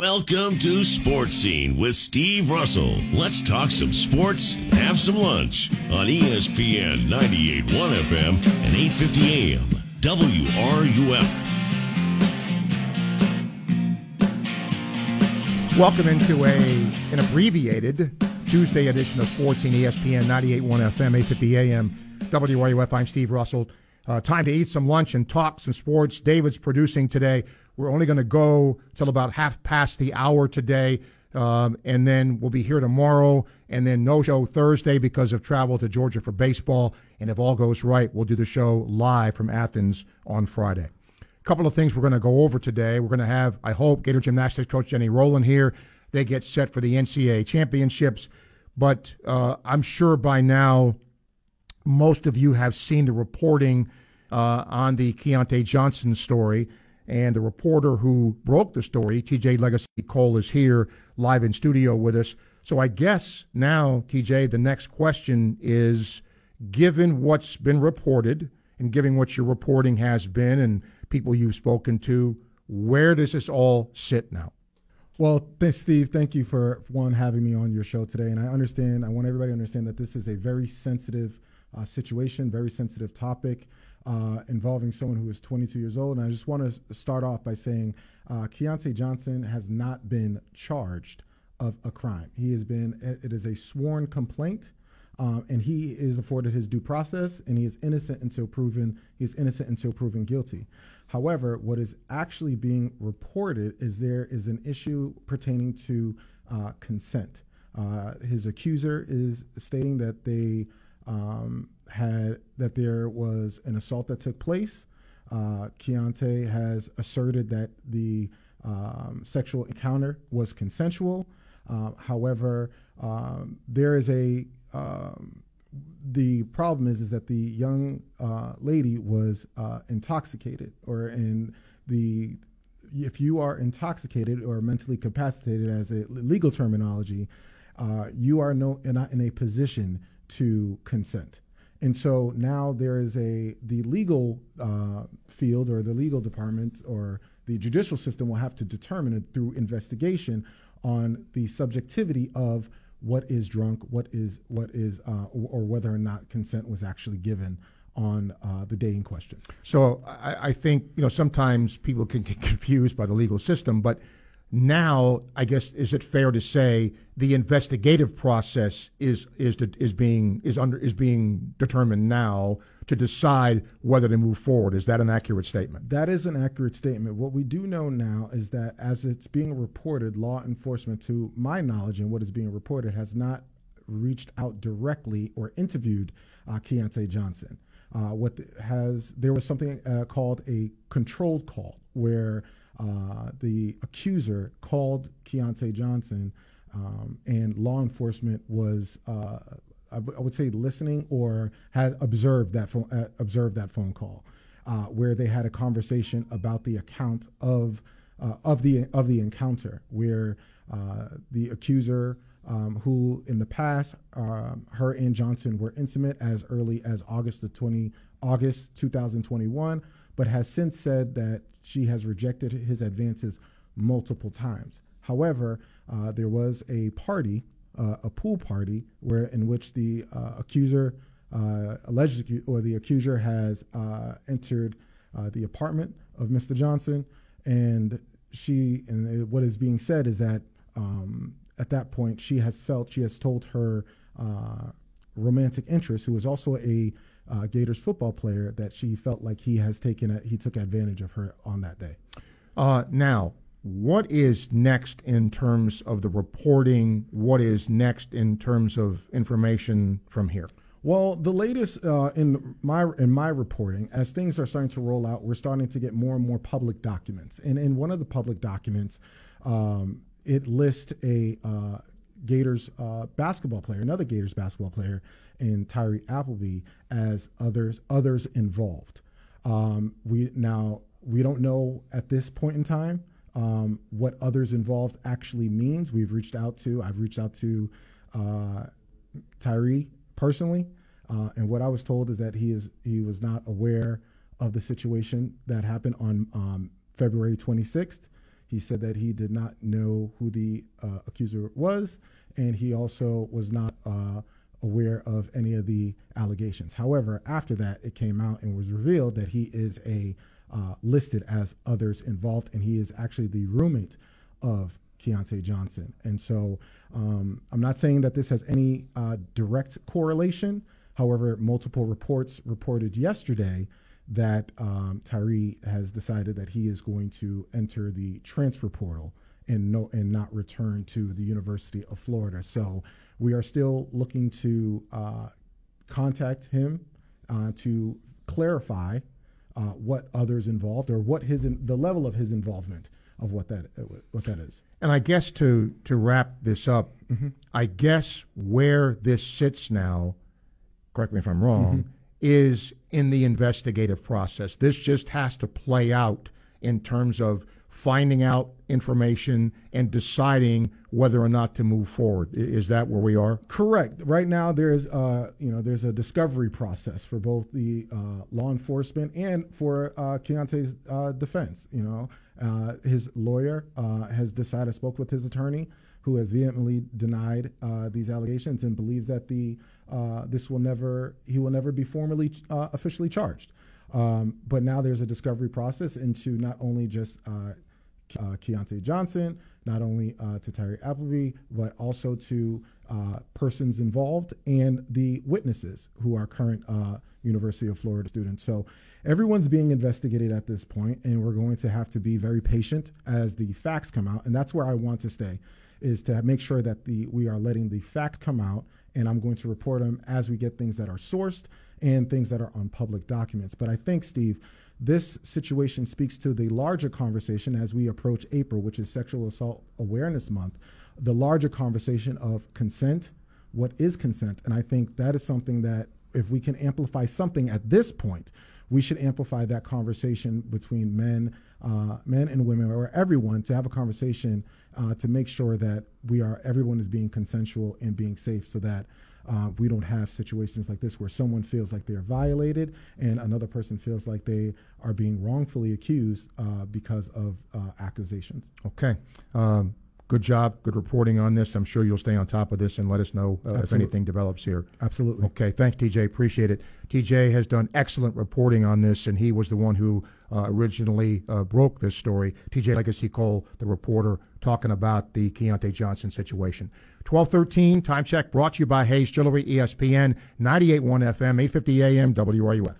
Welcome to Sports Scene with Steve Russell. Let's talk some sports, have some lunch on ESPN 98.1 FM and 8:50 AM WRUF. Welcome into a an abbreviated Tuesday edition of Sports Scene ESPN 98.1 FM 8:50 AM WRUF. I'm Steve Russell. Uh, time to eat some lunch and talk some sports. David's producing today. We're only going to go till about half past the hour today, um, and then we'll be here tomorrow, and then no show Thursday because of travel to Georgia for baseball. And if all goes right, we'll do the show live from Athens on Friday. A couple of things we're going to go over today. We're going to have, I hope, Gator Gymnastics coach Jenny Rowland here. They get set for the NCAA championships, but uh, I'm sure by now most of you have seen the reporting uh, on the Keyontae Johnson story. And the reporter who broke the story, TJ Legacy Cole, is here live in studio with us. So I guess now, TJ, the next question is given what's been reported and given what your reporting has been and people you've spoken to, where does this all sit now? Well, thanks, Steve. Thank you for one having me on your show today. And I understand, I want everybody to understand that this is a very sensitive uh, situation, very sensitive topic uh, involving someone who is 22 years old. And I just want to start off by saying uh, Keyontae Johnson has not been charged of a crime. He has been, it is a sworn complaint. Um, and he is afforded his due process, and he is innocent until proven he is innocent until proven guilty. However, what is actually being reported is there is an issue pertaining to uh, consent. Uh, his accuser is stating that they um, had that there was an assault that took place. Uh, Keyontae has asserted that the um, sexual encounter was consensual. Uh, however, um, there is a um, the problem is is that the young uh, lady was uh, intoxicated, or in the if you are intoxicated or mentally capacitated, as a legal terminology, uh, you are no, not in a position to consent. And so now there is a the legal uh, field or the legal department or the judicial system will have to determine it through investigation on the subjectivity of what is drunk, what is what is, uh, or, or, whether or not consent was actually given on uh, the day in question. So I, I, think you know sometimes people can get confused by the legal system, but now, I guess, is it fair to say the investigative process is is is being is under is being determined now to decide whether to move forward? Is that an accurate statement? That is an accurate statement. What we do know now is that as it's being reported, law enforcement, to my knowledge and what is being reported, has not reached out directly or interviewed uh, Keyontae Johnson. Uh, what has there was something uh, called a controlled call where uh, the accuser called Keyontae Johnson, um, and law enforcement was, uh, I, w- I would say, listening or had observed that phone, uh, observed that phone call, uh, where they had a conversation about the account of uh, of the of the encounter, where the accuser. Um, who in the past, um, her and Johnson were intimate as early as August the 20, August 2021, but has since said that she has rejected his advances multiple times. However, uh, there was a party, uh, a pool party, where in which the uh, accuser, uh, alleged or the accuser has uh, entered uh, the apartment of Mr. Johnson, and she and what is being said is that um, at that point she has felt she has told her romantic interest, who is also a uh, Gators football player that she felt like he has taken a, he took advantage of her on that day. Uh, now, what is next in terms of the reporting? What is next in terms of information from here? Well, the latest uh, in my in my reporting, as things are starting to roll out, we're starting to get more and more public documents. And in one of the public documents, um, it lists a uh, Gators uh, basketball player, another Gators basketball player, in Tyree Appleby as others others involved. Um, we now we don't know at this point in time um, what others involved actually means. We've reached out to I've reached out to uh, Tyree personally, uh, and what I was told is that he is he was not aware of the situation that happened on um, February 26th. He said that he did not know who the uh, accuser was, and he also was not uh, aware of any of the allegations. However, after that, it came out and was revealed that he is a uh, listed as others involved, and he is actually the roommate of Keyontae Johnson. And so um, I'm not saying that this has any uh, direct correlation. However, multiple reports reported yesterday that um, Tyree has decided that he is going to enter the transfer portal and no and not return to the University of Florida. So we are still looking to uh, contact him uh, to clarify uh, what others involved or what his in, the level of his involvement of what that what that is. And I guess to to wrap this up, mm-hmm. I guess where this sits now, correct me if I'm wrong, mm-hmm. Is in the investigative process. This just has to play out in terms of finding out information and deciding whether or not to move forward. Is that where we are? Correct. Right now, there's uh, you know there's a discovery process for both the uh, law enforcement and for uh, Keyontae's uh, defense. You know, uh, his lawyer uh, has decided. Spoke with his attorney, who has vehemently denied uh, these allegations and believes that the this will never he will never be formally officially charged. Um, but now there's a discovery process into not only just uh, Keyontae Johnson, not only uh, to Tyree Appleby, but also to uh, persons involved and the witnesses who are current uh, University of Florida students. So everyone's being investigated at this point, and we're going to have to be very patient as the facts come out. And that's where I want to stay, is to make sure that the we are letting the fact come out, and I'm going to report them as we get things that are sourced and things that are on public documents. But I think, Steve, this situation speaks to the larger conversation as we approach April, which is Sexual Assault Awareness Month, the larger conversation of consent. What is consent? And I think that is something that if we can amplify something at this point, we should amplify that conversation between men, uh, men and women, or everyone to have a conversation uh, to make sure that we are everyone is being consensual and being safe, so that uh, we don't have situations like this where someone feels like they're violated and another person feels like they are being wrongfully accused uh, because of uh, accusations. Okay. Um, good job. Good reporting on this. I'm sure you'll stay on top of this and let us know uh, if anything develops here. Absolutely. Okay. Thanks, TJ. Appreciate it. TJ has done excellent reporting on this, and he was the one who uh, originally uh, broke this story. TJ Legacy Cole, the reporter, talking about the Keyontae Johnson situation. 1213, time check brought to you by Hayes Jewelry, ESPN, 98.1 FM, 850 AM, WRUF.